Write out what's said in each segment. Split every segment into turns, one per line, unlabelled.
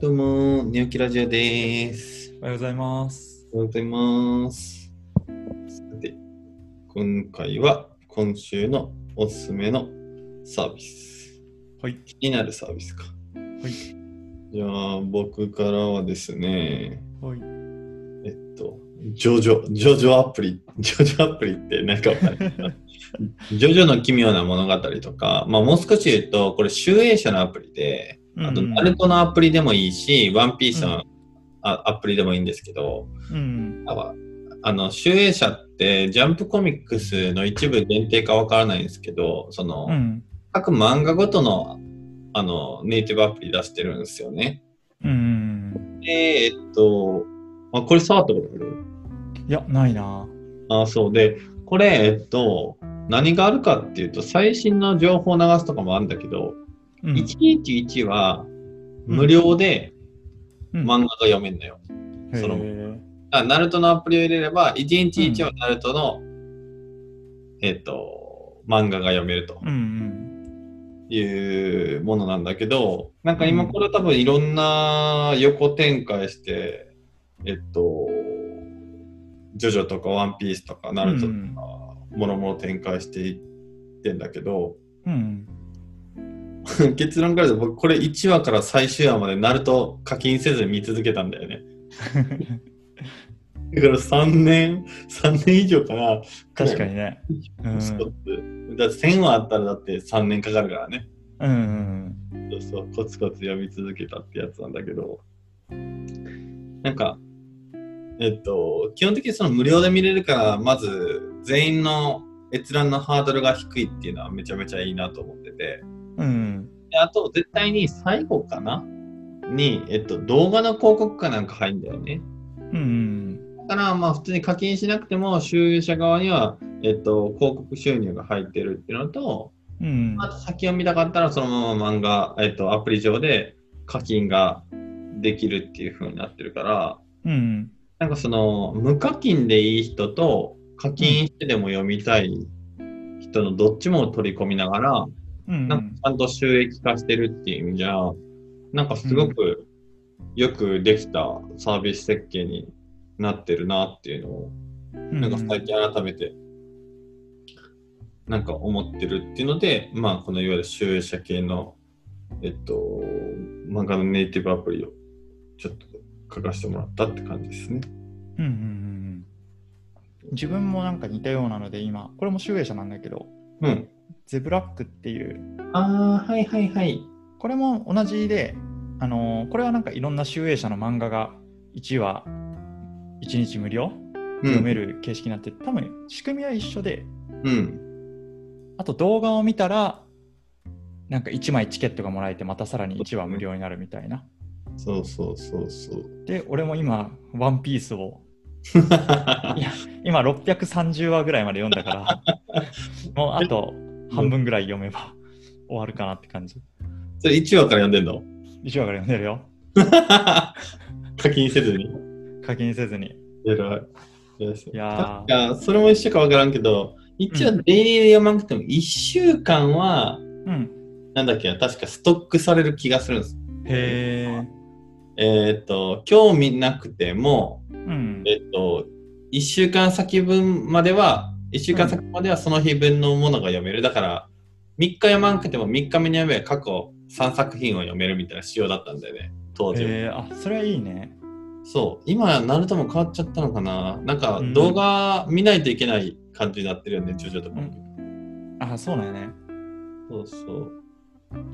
どうも、寝起きラジオです。
おはようございます。
おはようございます。さて、今回は今週のおすすめのサービス。
はい。
気になるサービスか。
はい。
じゃあ、僕からはですね、
はい。
えっと、ジョジョ、ジョジョアプリ、ジョジョアプリってなんか ジョジョの奇妙な物語とか、まあもう少し言うと、これ集英社のアプリで、あと、
うん
ナルトのアプリでもいいし、ワンピース
う
のあアプリでもいいんですけど、
うん。
ああの、集英社って、ジャンプコミックスの一部限定かわからないんですけど、その、
うん。
各漫画ごとの、あの、ネイティブアプリ出してるんですよね。
うん。
で、えっと、あ、これ触ったことある？
いや、ないな。
あ、そうで、これ、えっと、何があるかっていうと、最新の情報を流すとかもあるんだけど、
うん。
111は無料で
うん
漫画が読めるのよ。その
へー
あナルトのアプリを入れれば、111はナルトの、えっと、漫画が読めると
うん。
いうものなんだけど、なんか今これ多分いろんな横展開して、えっと、ジョジョとかワンピースとかナルトとか、もろもろ展開していってんだけど、
うん。
結論から言うと僕これ1話から最終話までナルト課金せずに見続けたんだよね。だから3年、3年以上かな。
確かにね。うん
だって1000話あったらだって3年かかるからね。
うん。
そうそう、コツコツ読み続けたってやつなんだけど。なんか、えっと、基本的にその無料で見れるから、まず全員の閲覧のハードルが低いっていうのはめちゃめちゃいいなと思ってて。あと、絶対に最後かな？に、えっと、動画の広告かなんか入るんだよね。
うん。
だから、まあ、普通に課金しなくても、収益者側には、えっと、広告収入が入ってるっていうのと、
うん。
あと先を見たかったら、そのまま漫画、えっと、アプリ上で課金ができるっていう風になってるから、
うん。
なんかその、無課金でいい人と、課金してでも読みたい人のどっちも取り込みながら、
うん。
なんかちゃんと収益化してるっていう意味じゃ、なんかすごくよくできたサービス設計になってるなっていうのを、なんか最近改めて、なんか思ってるっていうので、まあこのいわゆる収益者系の、えっと、漫画のネイティブアプリをちょっと書かせてもらったって感じですね。
うん。うん。うん。自分もなんか似たようなので今、これも集英社なんだけど、
うん。
ゼブラックっていう
ああ、はいはいはい。
これも同じで、あのーこれはなんかいろんな集英社の漫画が1話1日無料読める形式になって、多分仕組みは一緒で、
うん。
あと動画を見たら、なんか1枚チケットがもらえて、またさらに1話無料になるみたいな。
そうそうそうそう。
で、俺も今、ワンピースを、いや、今630話ぐらいまで読んだから、もうあと半分ぐらい読めば 終わるかなって感じ。
それ1話から読んでんの
？1話から読んでるよ。
課金せずに？
課金せずに。
偉い。いやそれも一緒かわからんけど、一応デイリーで読まなくても1週間は、
うん。
なんだっけな、確かストックされる気がするんです。
へえ。
えっ、と、興味なくても、
うん。
えっ、と、1週間先分までは、1週間先まではその日分のものが読める。だから、3日読まなくても3日目に読めば過去3作品を読めるみたいな仕様だったんだよね、当時
え。あ、それはいいね。
そう。今、ナルトも変わっちゃったのかななんか
うん
動画見ないといけない感じになってるよね、ジョジョとかも。
あ、そうなんやね。
そうそう。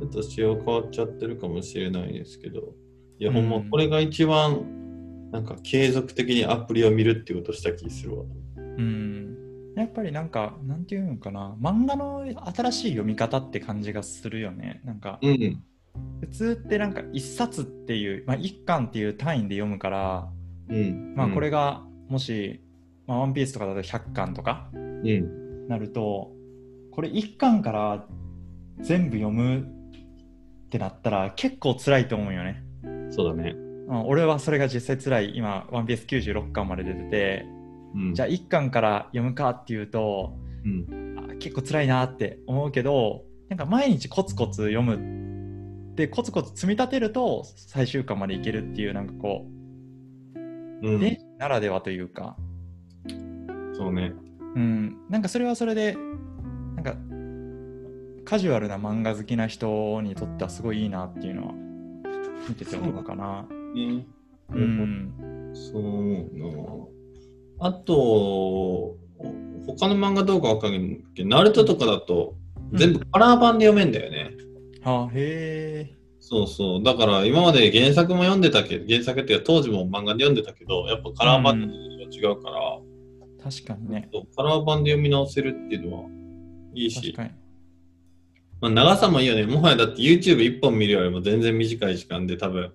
ちょっと仕様変わっちゃってるかもしれないですけど。いや、ほんま、
うん
これが一番、なんか継続的にアプリを見るっていうことした気するわ。
うん。やっぱりなんか、なんていうのかな、漫画の新しい読み方って感じがするよね。なんか、
うん。
普通ってなんか一冊っていう、まあ、一巻っていう単位で読むから、
うん。
まあこれ
が、
がもし、まあ、ワンピースとかだと100巻とか
うん。
なると、これ1巻から全部読むってなったら結構辛いと思うよね。
そうだね。
うん俺はそれが実際辛い。今、ワンピース96巻まで出てて、
うん。
じゃあ1巻から読むかっていうと、
うん。
あ結構辛いなって思うけど、なんか毎日コツコツ読むでコツコツ積み立てると最終巻までいけるっていうなんかこう、
うん。
でならではというか、
そうね。
うん、なんかそれはそれでなんかカジュアルな漫画好きな人にとってはすごいいいなっていうのは見てて思うかな。
ね
うん、
そう思うな。あと、他の漫画どうかわかんないけど、ナルトとかだと全部カラー版で読めんだよね。
あへえ。
そうそう。だから今まで原作も読んでたけど、原作っていうか当時も漫画で読んでたけど、やっぱカラー版と違うから、
確かにね。
カラー版で読み直せるっていうのはいいし、
確かに。
まあ、長さもいいよね。もはやだって YouTube1 本見るよりも全然短い時間で多分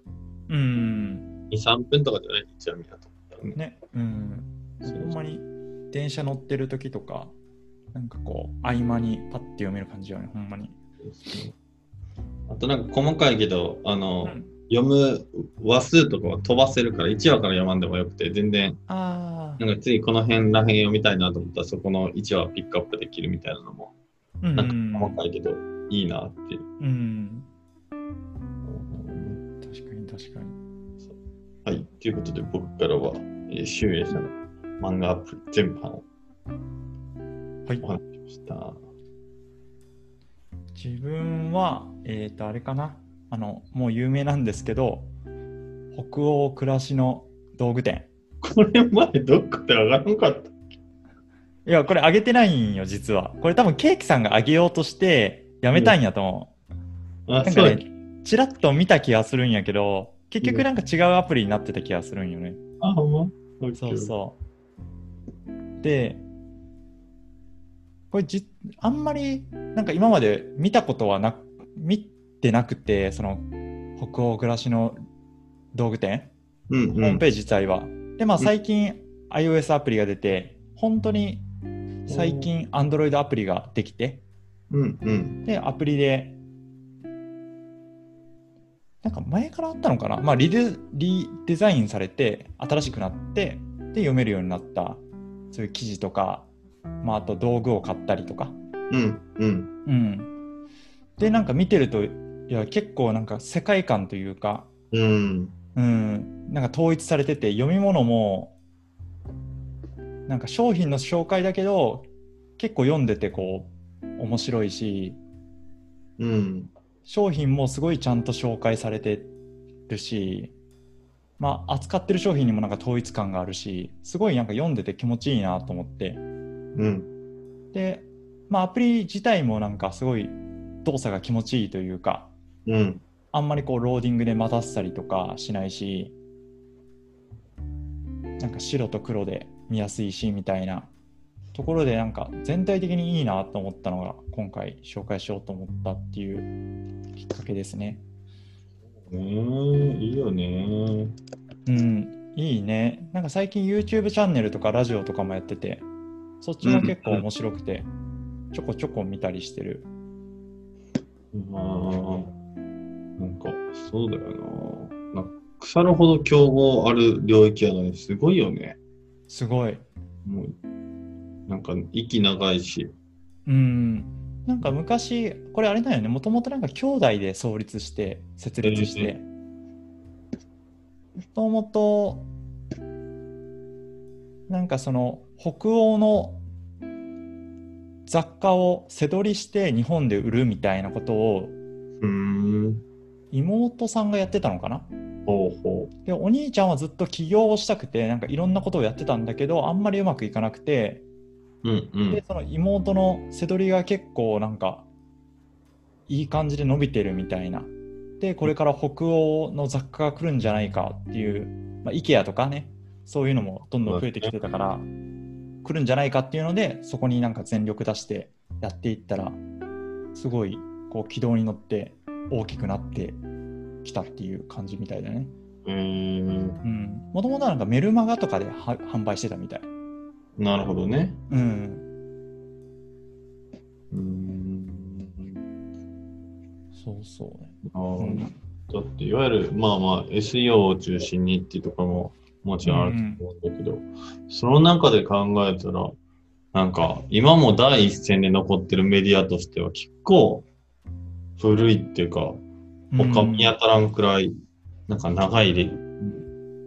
うん。
2、3分とかじゃない？一応見たとね。
ね。うん。ほんまに電車乗ってる時とか、なんかこう、合間にパッて読める感じよね、ほんまに。
あとなんか細かいけど、あの、
うん
読む話数とかは飛ばせるから、1話から読まんでもよくて、全然。なんか次この辺らへん読みたいなと思ったら、そこの1話ピックアップできるみたいなのも、
うん
なんか細かいけど、いいなっていう。
うん。確かに確かに。
はい。ということで、僕からは、えー、シュウエイさんの漫画アプリ全般を
はい
お。話ししました。
自分は、えっ、と、あれかな。あの、もう有名なんですけど、北欧暮らしの道具店。
これ前どっかで上がらんかった
いや、これあげてないんよ、実は。これ多分ケーキさんがあげようとして、やめたんやと思う。
あ、
なんかね、ちらっと見た気がするんやけど、結局なんか違うアプリになってた気がするんよね。
あ、ほんま？
そうそう。で、これじ、あんまりなんか今まで見たことはな見てなくて、その北欧暮らしの道具店、
う。うんうん。
ホームページ自体は。で、まあ最近 iOS アプリが出て、本当に最近 Android アプリができて、
うんうん。
で、アプリで、なんか前からあったのかな？まあリデリデザインされて、新しくなって、で、読めるようになった、そういう記事とか、まああと道具を買ったりとか。
うんうん。
うん。で、なんか見てると、いや、結構なんか世界観というか、
うん。
うん、なんか統一されてて、読み物も、なんか商品の紹介だけど、結構読んでてこう、面白いし、
うん。
商品もすごいちゃんと紹介されてるし、まあ、扱ってる商品にもなんか統一感があるし、すごいなんか読んでて気持ちいいなと思って。
うん。
で、まあ、アプリ自体もなんかすごい動作が気持ちいいというか、
うん。
あんまりこうローディングで待たせたりとかしないし、なんか白と黒で見やすいしみたいなところでなんか全体的にいいなと思ったのが今回紹介しようと思ったっていうきっかけですね。
ねえ、いいよね。
うん、いいね。なんか最近 YouTube チャンネルとかラジオとかもやってて、そっちも結構面白くて、ちょこちょこ見たりしてる。
まあ、なんか、そうだよな。なんか腐るほど競合ある領域やのに、すごいよね。
すごい。
もう、なんか、息長いし。
うん。なんか昔、これあれだよね、もともとなんか兄弟で創立して、設立して、もともと、なんかその北欧の雑貨を背取りして日本で売るみたいなことを。妹さんがやってたのかな。
ほうほ
でお兄ちゃんはずっと起業をしたくてなんかいろんなことをやってたんだけどあんまりうまくいかなくて
う。うんうん
で。その妹の背取りが結構なんかいい感じで伸びてるみたいなでこれから北欧の雑貨が来るんじゃないかっていう、まあ、IKEA とかねそういうのもどんどん増えてきてたから来るんじゃないかっていうのでそこになんか全力出してやっていったらすごいこう軌道に乗って大きくなってきたっていう感じみたいだね。
うーん。
うん。もともとなんかメルマガとかでは販売してたみたい。
なるほどね。
うん。
うーん。
そうそうね。
あー
うん
だって、いわゆる、まあまあ、SEO を中心にっていうところももちろんあると思うんだけど、その中で考えたら、なんか、今も第一線で残ってるメディアとしては結構古いっていうか、他見当たらんくらい、なんか長いで、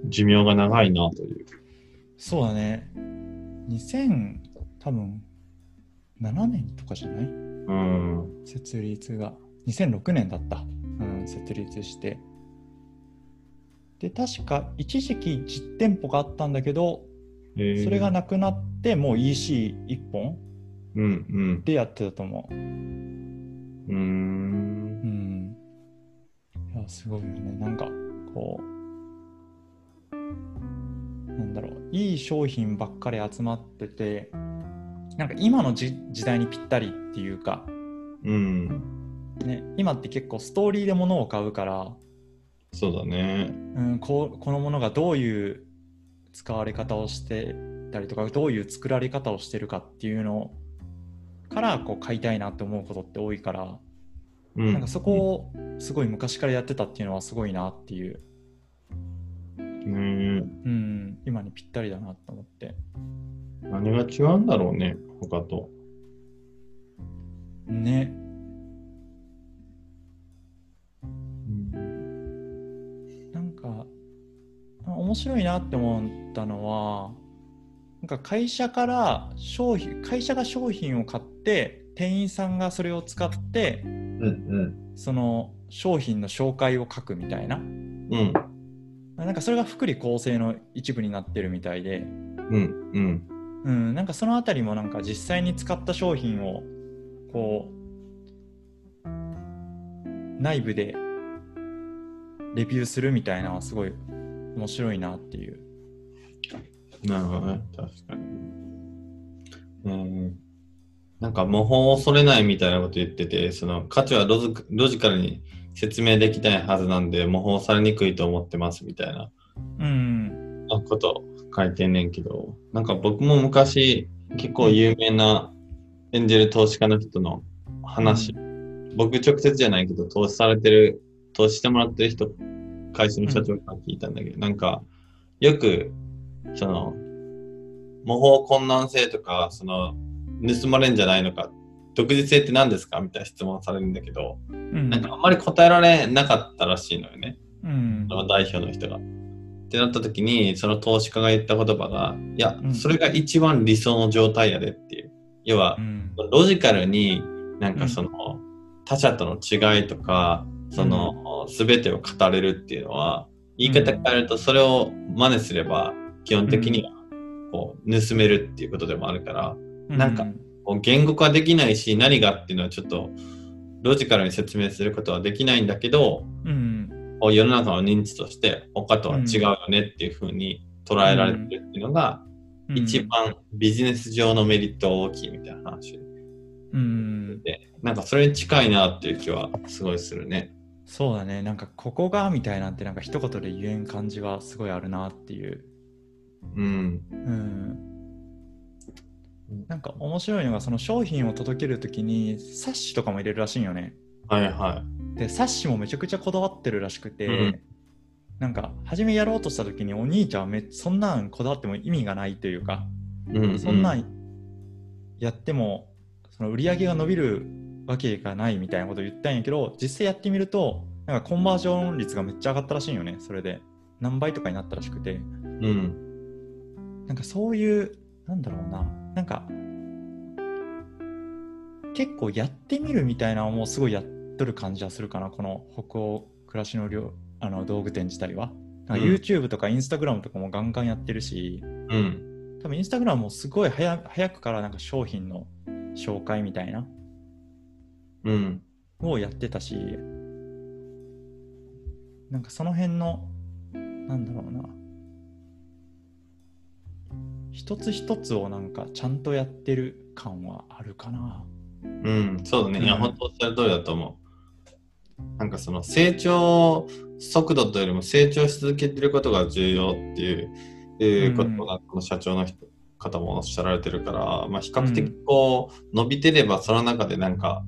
寿命が長いなという。
そうだね。2000、多分、7年とかじゃない？
うん。
設立が。2006年だった。うん、設立して。で、確か一時期実店舗があったんだけど、
えー
それがなくなって、もう EC1 本
うんうん。
でやってたと思う。
うー。
うんん。いや、すごいよね。なんか、こう、いい商品ばっかり集まってて、なんか今のじ時代にぴったりっていうか、
うん。
ね、今って結構ストーリーで物を買うから、
そうだね。
うん、こうこのものがどういう使われ方をしてたりとかどういう作られ方をしてるかっていうのからこう買いたいなって思うことって多いから、
うん。
なんかそこをすごい昔からやってたっていうのはすごいなっていう、
ね
うん、今にぴったりだなと思って
何が違うんだろうね、他と。
ね
うん。
なんかあ面白いなって思ったのはなんか会社から商品会社が商品を買って店員さんがそれを使って
うん
その商品の紹介を書くみたいな
うん。うん。
なんかそれが福利厚生の一部になってるみたいで、
うんうん。
うん、なんかそのあたりもなんか実際に使った商品をこう内部でレビューするみたいなのはすごい面白いなっていう。
なるほどね。確かに。うん。なんか模倣を恐れないみたいなこと言ってて、その価値はロジロジカルに説明できないはずなんで、模倣されにくいと思ってますみたいな。
うん、
こと書いてんねんけど、なんか僕も昔結構有名なエンジェル投資家の人の話、僕直接じゃないけど投資されてる、投資してもらってる人、会社の社長から聞いたんだけど、なんかよくその模倣困難性とか、その盗まれんじゃないのか、独自性って何ですか？みたいな質問されるんだけど、
うん、
なんかあんまり答えられなかったらしいのよね。
うん。
その代表の人が。ってなった時に、その投資家が言った言葉が、いや
う、ん。
それが一番理想の状態やでっていう。要は
う、ん。
ロジカルになんかその、他者との違いとか、その、すべてを語れるっていうのは、言い方変えると、それを真似すれば、基本的には、こう、盗めるっていうことでもあるから、なんか言語化できないし、何がっていうのはちょっと、ロジカルに説明することはできないんだけど、
うん。
世の中の認知として他とは違うよねっていうふうに捉えられてるっていうのが、
うん。
一番ビジネス上のメリット大きいみたいな話。
うん。
で、なんかそれに近いなっていう気はすごいするね。
そうだね。なんかここがみたいなんてなんか一言で言えん感じはすごいあるなっていう。
うん。
うんなんか面白いのがその商品を届けるときに冊子とかも入れるらしいんよね。
はいは
で冊子もめちゃくちゃこだわってるらしくて、
うん。
なんか初めやろうとした時にお兄ちゃんはめそんなんこだわっても意味がないというか、
い。うん、
そんなんやってもその売り上げが伸びるわけがないみたいなことを言ったんやけど実際やってみるとなんかコンバージョン率がめっちゃ上がったらしいんよねそれで。何倍とかになったらしくて。
うん。
なんかそういうなんだろうななんか結構やってみるみたいなのもすごいやっとる感じはするかなこの北欧暮らしの量あの道具店自体は。なんか
うん。
YouTube とか Instagram とかもガンガンやってるし、
うん。
多分 Instagram もすごい早早くからなんか商品の紹介みたいな。
うん。
をやってたし。なんかその辺のなんだろうな一つ一つをなんかちゃんとやってる感はあるかな
うん。そうだね。いや、
うん
本当おっしゃる通りだと思う。なんかその成長速度というよりも成長し続けてることが重要っていういうことがこの社長の人方もおっしゃられてるから、まあ、比較的こう伸びてればその中でなんか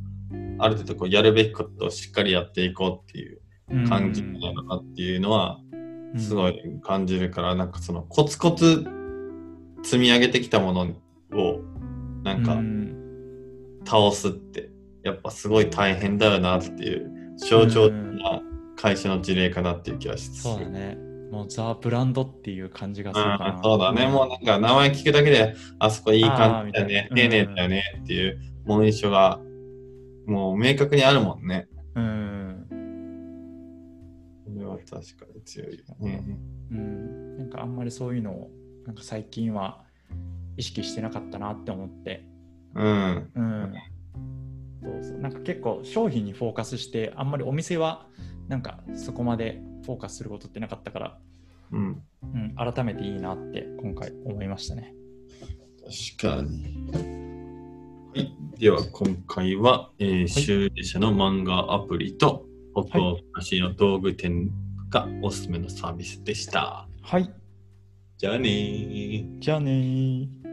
ある程度こうやるべきことをしっかりやっていこうっていう感じなのかっていうのはすごい感じるからなんかそのコツコツ積み上げてきたものをなんか倒すってやっぱすごい大変だよなっていう象徴的な会社の事例かなっていう気がし
そうだね。もうザ・ブランドっていう感じがするかな。
そうだね。もうなんか名前聞くだけで、あそこいい感じだよね。丁寧だよねっていう、もう印象が、もう明確にあるもんね。
うん。
これは確かに強いよね。
うん。なんかあんまりそういうのを、なんか最近は意識してなかったなって思って。
うん。
うん。そうそう。なんか結構商品にフォーカスして、あんまりお店はなんかそこまでフォーカスすることってなかったから、
うん。
うん、改めていいなって今回思いましたね。
確かに。はい。では、今回は、えー、修理者の漫画アプリと、音なしの道具店がおすすめのサービスでした。
はい。
じゃあねー。
じゃあねー。